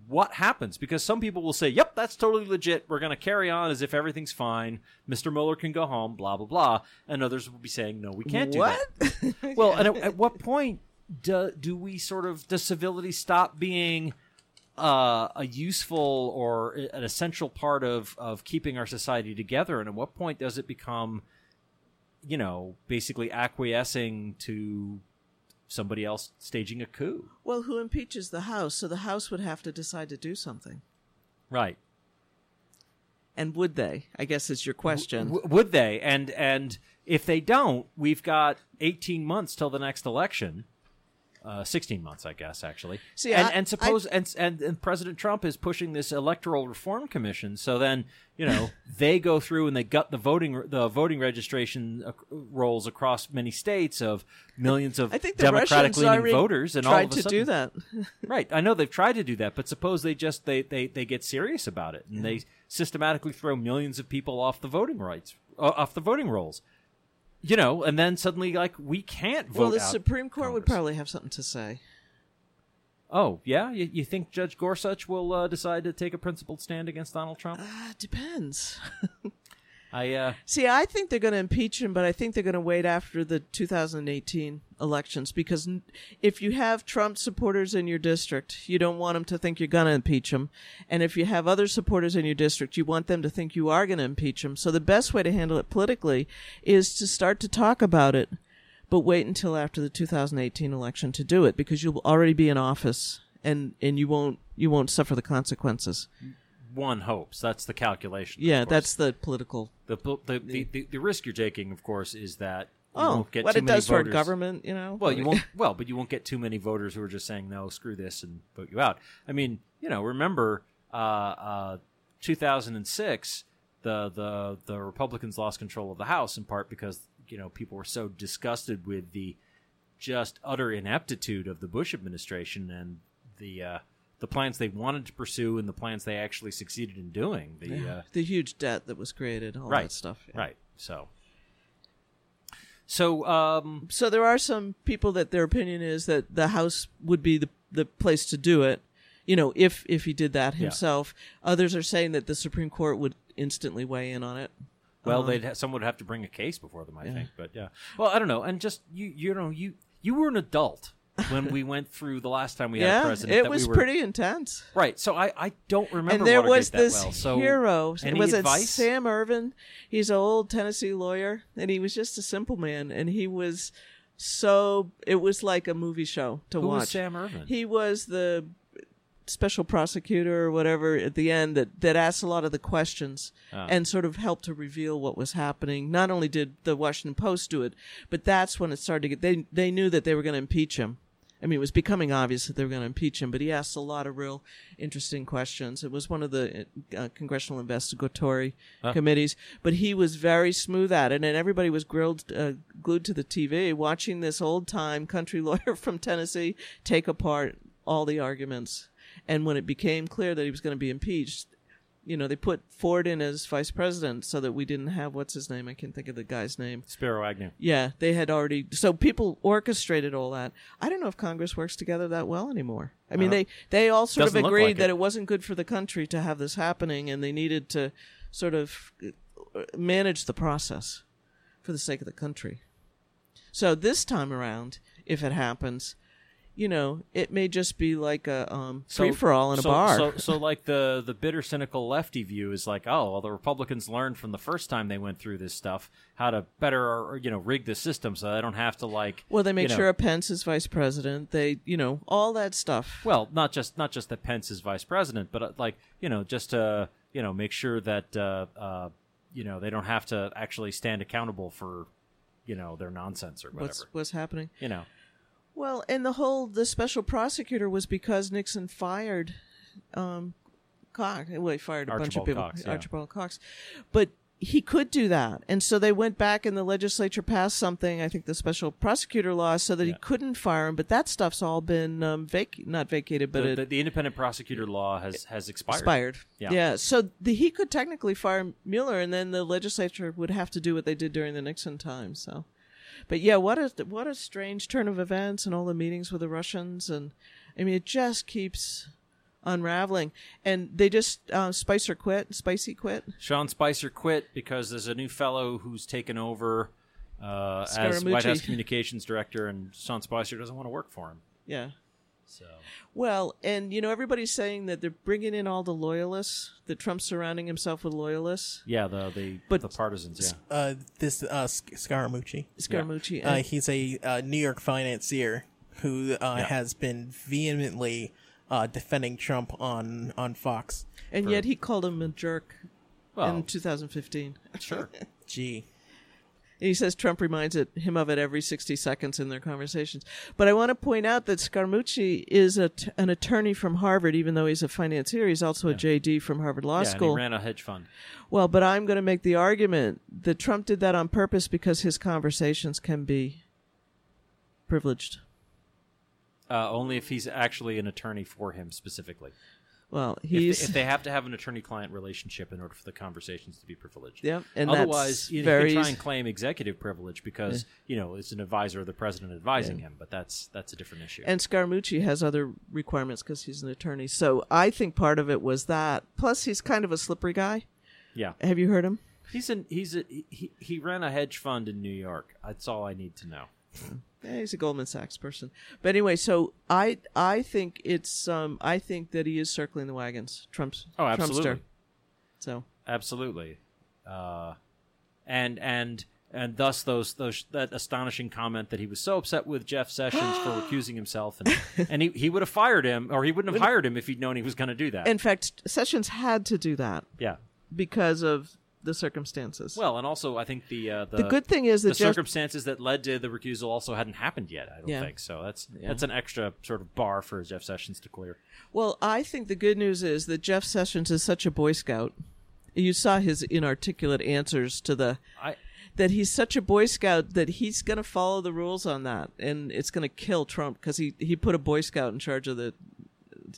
What happens? Because some people will say, Yep, that's totally legit. We're gonna carry on as if everything's fine. Mr. Mueller can go home, blah blah blah. And others will be saying, No, we can't do What? that. well, and at, at what point do, do we sort of does civility stop being uh, a useful or an essential part of, of keeping our society together, and at what point does it become, you know, basically acquiescing to somebody else staging a coup? Well, who impeaches the House? So the House would have to decide to do something. Right. And would they? I guess is your question. W- would they? And and if they don't, we've got eighteen months till the next election. Uh, 16 months, I guess, actually. See, and, I- and suppose and, and and President Trump is pushing this electoral reform commission. So then, you know, they go through and they gut the voting the voting registration rolls across many states of millions of I think the Democratic leaning voters, and all of a to sudden, do that. right? I know they've tried to do that, but suppose they just they they, they get serious about it and they systematically throw millions of people off the voting rights uh, off the voting rolls. You know, and then suddenly, like, we can't vote well, the Supreme Court would probably have something to say. Oh, yeah? You, you think Judge Gorsuch will uh, decide to take a principled stand against Donald Trump? Uh, depends. I, uh, See, I think they're going to impeach him, but I think they're going to wait after the 2018 elections because if you have Trump supporters in your district, you don't want them to think you're going to impeach him. And if you have other supporters in your district, you want them to think you are going to impeach him. So the best way to handle it politically is to start to talk about it, but wait until after the 2018 election to do it because you'll already be in office and, and you won't, you won't suffer the consequences. One hopes. That's the calculation. Yeah, that's the political. the, the, the, the, the risk you're taking, of course, is that you Oh, won't get what too it many does for voters. government, you know? Well, you won't. Well, but you won't get too many voters who are just saying no, screw this, and vote you out. I mean, you know, remember, uh, uh, 2006, the the the Republicans lost control of the House in part because you know people were so disgusted with the just utter ineptitude of the Bush administration and the uh, the plans they wanted to pursue and the plans they actually succeeded in doing. The Yeah. uh, the huge debt that was created, all right that stuff. yeah. Right. So. So um, So there are some people that their opinion is that the House would be the the place to do it. You know, if if he did that Yeah. himself. Others are saying that the Supreme Court would instantly weigh in on it. Well, Um, they'd ha- someone would have to bring a case before them, I Yeah. think. But yeah, well, I don't know. And just you, you know, you you were an adult when we went through the last time we had a president. it that we was were- pretty intense. right. So I I don't remember. and there Watergate was that this well. So hero. Any was advice? it Sam Ervin? He's an old Tennessee lawyer, and he was just a simple man, and he was so. It was like a movie show to Who watch. was Sam Ervin? He was the special prosecutor or whatever at the end that that asked a lot of the questions Ah. and sort of helped to reveal what was happening. Not only did the Washington Post do it, but that's when it started to get. They they knew that they were going to impeach him. I mean, it was becoming obvious that they were going to impeach him, but he asked a lot of real interesting questions. It was one of the uh, congressional investigatory Huh. committees, but he was very smooth at it, and everybody was grilled, uh, glued to the TV, watching this old time country lawyer from Tennessee take apart all the arguments. And when it became clear that he was going to be impeached, you know, they put Ford in as vice president so that we didn't have what's his name? I can't think of the guy's name. Spiro Agnew. Yeah, they had already. So people orchestrated all that. I don't know if Congress works together that well anymore. I mean, Uh, they they all sort of doesn't agreed like that it. it wasn't good for the country to have this happening, and they needed to sort of uh, manage the process for the sake of the country. So this time around, if it happens, you know, it may just be like a um, free for all in a so, bar. So, so like the the bitter, cynical lefty view is like, oh, well, the Republicans learned from the first time they went through this stuff how to better, or, you know, rig the system so they don't have to like. well, they make you know- sure Pence is vice president. They, you know, all that stuff. Well, not just not just that Pence is vice president, but uh, like you know, just to you know make sure that uh, uh, you know they don't have to actually stand accountable for you know their nonsense or whatever. What's what's happening? You know, Well, and the whole the special prosecutor was because Nixon fired um Cox. Well, he fired a bunch of Archibald people. Cox, yeah. Archibald Cox. But he could do that. And so they went back and the legislature passed something, I think the special prosecutor law, so that he couldn't fire him. But that stuff's all been um, vac- not vacated, but the, it the, the independent prosecutor law has has expired. expired. Yeah. So the, he could technically fire Mueller, and then the legislature would have to do what they did during the Nixon time. So, but yeah, what a what a strange turn of events, and all the meetings with the Russians, and I mean, it just keeps unraveling. And they just uh, Spicer quit, Spicy quit. Sean Spicer quit because there's a new fellow who's taken over uh, as White House communications director, and Sean Spicer doesn't want to work for him. Yeah. So Well, and you know, everybody's saying that they're bringing in all the loyalists. That Trump's surrounding himself with loyalists. yeah, the the But- the partisans. Yeah. Uh, this uh, Sc- Scaramucci. Scaramucci. Uh, and- he's a uh, New York financier who uh, Yeah. has been vehemently uh, defending Trump on on Fox. and for- yet he called him a jerk Well, in 2015. sure. Gee, And he says Trump reminds it, him of it every 60 seconds in their conversations. But I want to point out that Scaramucci is a t- an attorney from Harvard, even though he's a financier. He's also a JD from Harvard Law yeah, and School. he ran a hedge fund. Well, but I'm going to make the argument that Trump did that on purpose because his conversations can be privileged. Uh, only if he's actually an attorney for him specifically. Well, If they, if they have to have an attorney-client relationship in order for the conversations to be privileged. Yep, and otherwise you very can try and claim executive privilege because you know it's an advisor of the president advising him, but that's that's a different issue. And Scaramucci has other requirements because he's an attorney. So I think part of it was that. Plus, he's kind of a slippery guy. yeah, Have you heard him? he's an he's a he, he ran a hedge fund in New York. That's all I need to know. Hmm. He's a Goldman Sachs person. But anyway, so I I think it's um I think that he is circling the wagons. Trump's Oh, absolutely. Trumpster. So Absolutely, uh, and and and thus those those that astonishing comment that he was so upset with Jeff Sessions for recusing himself, and and he, he would have fired him or he wouldn't have hired him if he'd known he was going to do that. in fact, Sessions had to do that yeah. because of the circumstances. Well, and also I think the uh, the, The good thing is that the Jeff- circumstances that led to the recusal also hadn't happened yet. I don't Yeah. think so. That's Yeah. that's an extra sort of bar for Jeff Sessions to clear. Well, I think the good news is that Jeff Sessions is such a Boy Scout. You saw his inarticulate answers to the. I that he's such a Boy Scout that he's going to follow the rules on that, and it's going to kill Trump because he he put a Boy Scout in charge of the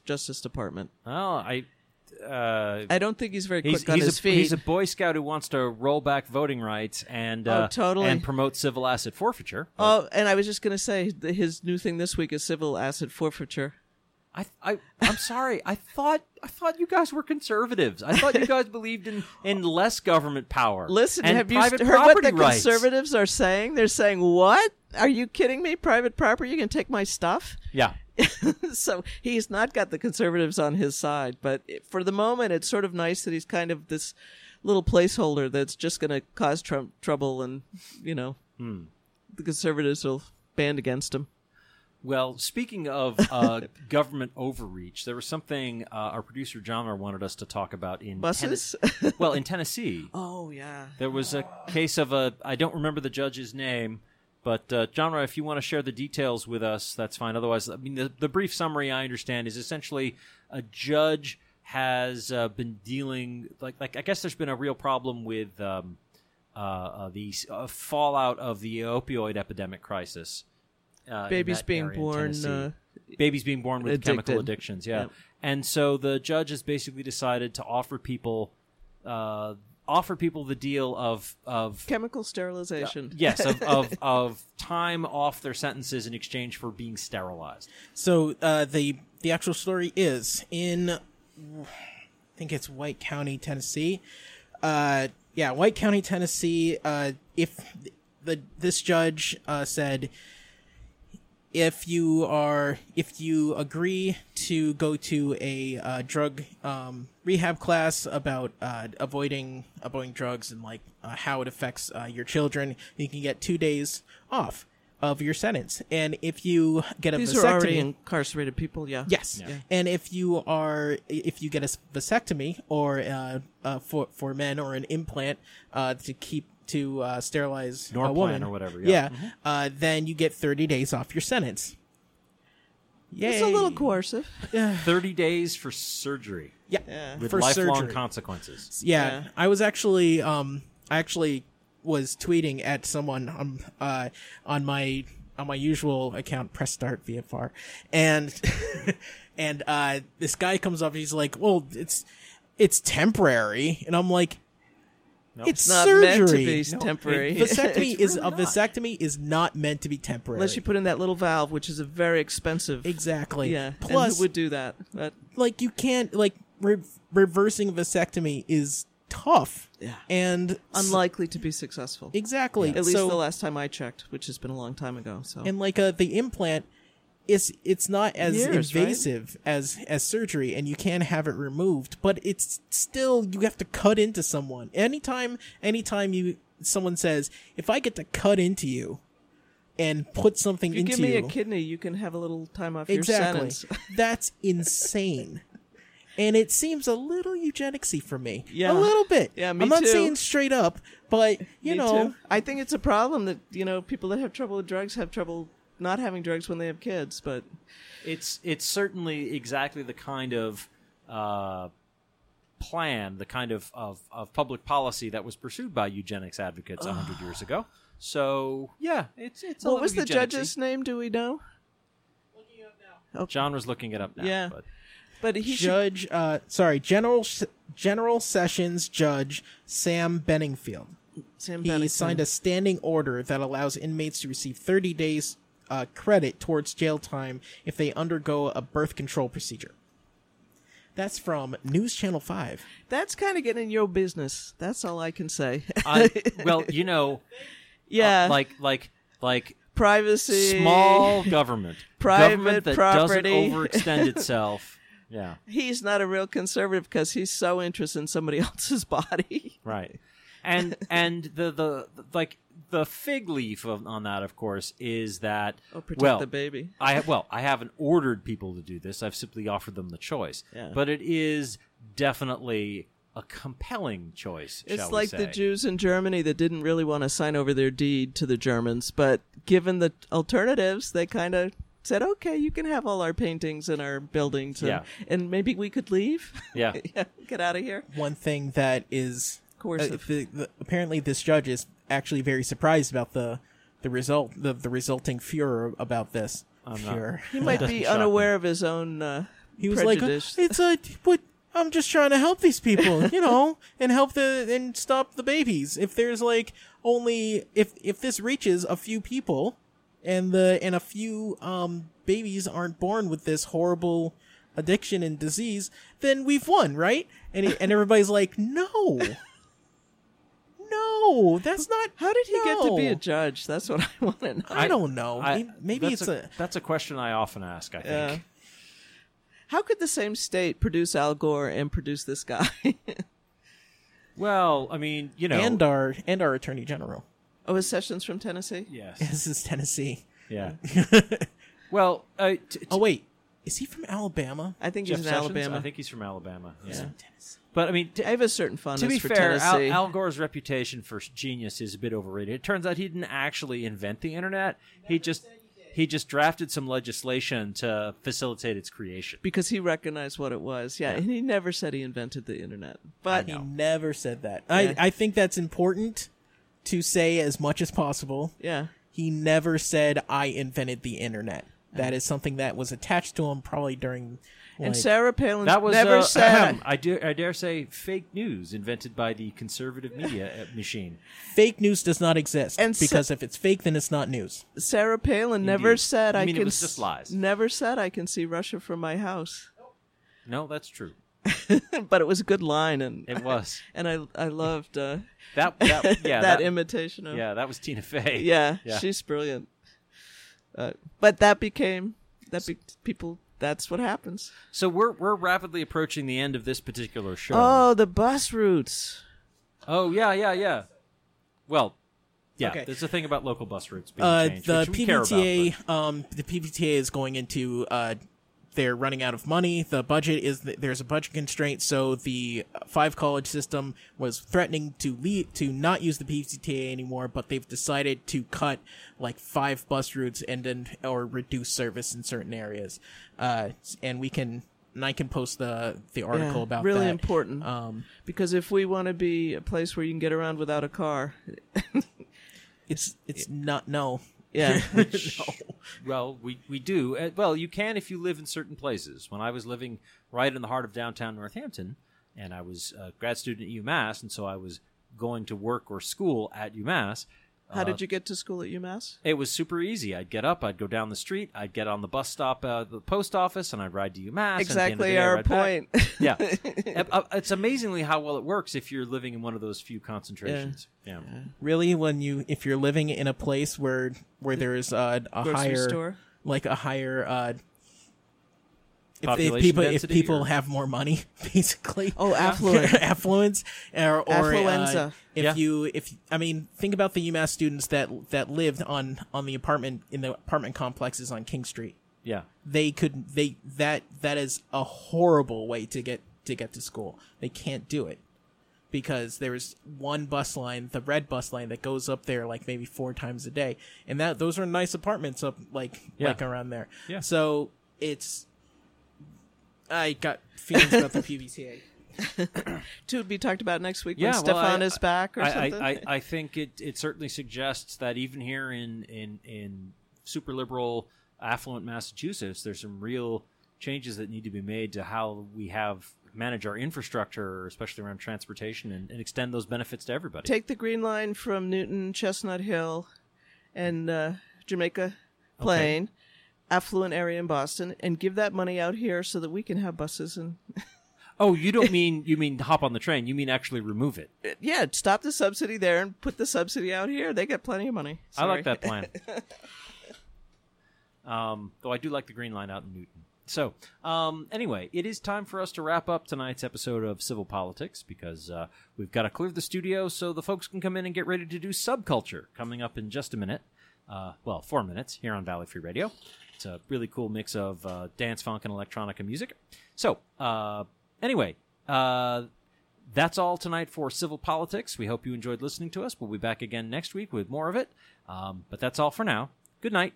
Justice Department. Well, I. Uh, I don't think he's very he's, on he's his a, feet. He's a Boy Scout who wants to roll back voting rights and Oh, uh, totally. and promote civil asset forfeiture. Oh, and I was just going to say his new thing this week is civil asset forfeiture. I, I, I'm sorry. I thought, I thought you guys were conservatives. I thought you guys believed in, in less government power. Listen, have you private heard what the rights. conservatives are saying? They're saying, "What? Are you kidding me? Private property? You can take my stuff?" Yeah, so he's not got the conservatives on his side, but for the moment, it's sort of nice that he's kind of this little placeholder that's just going to cause Trump trouble, and you know, Hmm. the conservatives will band against him. Well, speaking of uh, government overreach, there was something uh, our producer John wanted us to talk about in Buses? Tennes- well, in Tennessee, Oh yeah, there was a case of a I don't remember the judge's name, but uh, John, if you want to share the details with us, that's fine. Otherwise, I mean, the, the brief summary I understand is essentially a judge has uh, been dealing like like I guess there's been a real problem with um, uh, uh, the uh, fallout of the opioid epidemic crisis. Uh, Babies being born, babies being born with chemical addictions. Yeah, Yep. and so the judge has basically decided to offer people, uh, offer people the deal of of chemical sterilization. yes of, of of time off their sentences in exchange for being sterilized. So uh, the the actual story is in, I think it's White County, Tennessee. Uh, yeah, White County, Tennessee. Uh, if the this judge uh, said, if you are if you agree to go to a uh, drug um, rehab class about uh, avoiding avoiding drugs and like uh, how it affects uh, your children, you can get two days off of your sentence. And if you get a These vasectomy, are already incarcerated people. Yeah. Yes, and if you are if you get a vasectomy or uh, uh, for for men or an implant uh, to keep to uh, sterilize a Norplant woman or whatever, yeah. yeah, uh, then you get thirty days off your sentence. Yeah. It's a little Yay. coercive. Thirty days for surgery. Yeah, with for lifelong surgery. consequences. Yeah, I was actually um I actually was tweeting at someone um uh on my on my usual account press start VFR and and uh this guy comes up he's like, "Well, it's it's temporary." And I'm like It's, It's not surgery. meant to be temporary. vasectomy It's is really a not. vasectomy is not meant to be temporary. Unless you put in that little valve, which is a very expensive. Exactly. Yeah. and Plus- who would do that? But like you can't like re- reversing vasectomy is tough. Yeah. And unlikely to be successful. Exactly. At least So- the last time I checked, which has been a long time ago. So and like uh, the implant is it's not as Years, right? invasive as as surgery and you can have it removed but it's still you have to cut into someone anytime anytime you someone says if i get to cut into you and put something if you into give me you a kidney, you can have a little time off exactly your sentence. that's insane and it seems a little eugenicsy for me. Yeah. a little bit. Yeah, me I'm not too. saying straight up, but you Me know, too. I think it's a problem that you know people that have trouble with drugs have trouble not having drugs when they have kids. But it's it's certainly exactly the kind of uh, plan, the kind of, of, of public policy that was pursued by eugenics advocates a hundred years ago. So yeah, it's it's. What little was the eugenicsy. judge's name? Do we know? Looking up now. John was looking it up now. Yeah. but But he should, Judge, uh, sorry, General General Sessions Judge Sam Benningfield. Sam he Bennington. signed a standing order that allows inmates to receive 30 days uh, credit towards jail time if they undergo a birth control procedure. That's from News Channel 5. That's kind of getting in your business. That's all I can say. I, well, you know, yeah, uh, like like like privacy, small government, Private government that property. doesn't overextend itself. Yeah, He's not a real conservative because he's so interested in somebody else's body. right. And and the, the the like the fig leaf of, on that, of course, is that Oh, protect well, the baby. I have well, I haven't ordered people to do this. I've simply offered them the choice. Yeah. But it is definitely a compelling choice. It's shall we like the. Jews in Germany that didn't really want to sign over their deed to the Germans, but given the alternatives, they kind of said, "Okay, you can have all our paintings and our buildings, and, Yeah. and maybe we could leave. Yeah. yeah, get out of here." One thing that is Coercive. uh, the, the, apparently this judge is actually very surprised about the the result the, the resulting furor about this. I'm not- Furor. He might be shock me. unaware of his own. Uh, He was like, "It's a what? I'm just trying to help these people, you know, and help the and stop the babies. If there's like only if if this reaches a few people, and the and a few um babies aren't born with this horrible addiction and disease, then we've won, right? And he, and everybody's like, no, no, that's not. How did he get to be a judge? That's what I want to know. I, don't know. I- Maybe- Maybe it's a, that's a question I often ask. I think. Yeah. How could the same state produce Al Gore and produce this guy? Well, I mean, you know, and our and our attorney general. oh, is Sessions from Tennessee? yes, This is Tennessee. yeah. well, uh, t- t- Oh wait, is he from Alabama? I think Jeff he's in Sessions? Alabama. I think he's from Alabama. Yeah. Yeah. But I mean, t- I have a certain fondness to be for fair, Al, Tennessee. Al Gore's reputation for genius is a bit overrated. It turns out he didn't actually invent the internet. He just he just drafted some legislation to facilitate its creation. because he recognized what it was. Yeah, and he never said he invented the internet. But He never said that. Yeah. I, I think that's important to say as much as possible. yeah, He never said, I invented the internet. That is something that was attached to him probably during. and like- Sarah Palin That was never uh, said. I do I dare say fake news invented by the conservative media uh, machine. Fake news does not exist. And so- because if it's fake, then it's not news. Sarah Palin never said You I mean it can. was just lies? Never said I can see Russia from my house. No, that's true. but it was a good line, and It was and I I loved uh, that that yeah that, that, imitation of yeah that was Tina Fey. yeah, Yeah. she's brilliant. Uh, but that became that be, people. That's what happens. So we're we're rapidly approaching the end of this particular show. Oh, the bus routes. Oh yeah, yeah, yeah. Well, yeah. Okay. There's a thing about local bus routes being Uh, changed, the which we care about, PVTA, um, the PVTA is going into, uh, they're running out of money. The budget is there's a budget constraint, so the five college system was threatening to lead to not use the PVTA anymore, but they've decided to cut like five bus routes and then or reduce service in certain areas. Uh, and we can. And I can post the the article Yeah, about really that. important. Um, Because if we want to be a place where you can get around without a car, it's it's not no. Yeah, Well, we we do. Uh, well, you can if you live in certain places. When I was living right in the heart of downtown Northampton, and I was a grad student at UMass, and so I was going to work or school at UMass. How uh, did you get to school at UMass? It was super easy. I'd get up, I'd go down the street, I'd get on the bus stop uh, the post office, and I'd ride to UMass. and at the end of the Exactly day, our point. yeah, Uh, it's amazingly how well it works if you're living in one of those few concentrations. Yeah, really when you if you're living in a place where where there's uh, a Grocery higher store? like a higher uh if, if people if people or- have more money basically Oh, affluent. affluence or, or uh, Affluenza. if Yeah. you if i mean think about the umass students that that lived on on the apartment in the apartment complexes on king street yeah. they could they that that is a horrible way to get to get to school. They can't do it because there's one bus line, the red bus line that goes up there like maybe four times a day, and that those are nice apartments up like Yeah. like around there. Yeah. So it's I got feelings about the PVTA. to be talked about next week yeah, when well, Stefan I- is back or I, something. I, I, I think it, it certainly suggests that even here in, in, in super liberal, affluent Massachusetts, there's some real changes that need to be made to how we have manage our infrastructure, especially around transportation, and, and extend those benefits to everybody. Take the green line from Newton, Chestnut Hill, and uh, Jamaica Plain, affluent area in Boston, and give that money out here so that we can have buses and oh, you don't mean you mean hop on the train? You mean actually remove it? yeah, stop the subsidy there and put the subsidy out here. They get plenty of money. I like that plan. um, though I do like the green line out in Newton. So, um, anyway, it is time for us to wrap up tonight's episode of Civil Politics because uh, we've got to clear the studio so the folks can come in and get ready to do Subculture coming up in just a minute. Uh, well, four minutes here on Valley Free Radio. It's a really cool mix of uh, dance, funk, and electronica music. So, uh, anyway, uh, that's all tonight for Civil Politics. We hope you enjoyed listening to us. We'll be back again next week with more of it. Um, but that's all for now. Good night.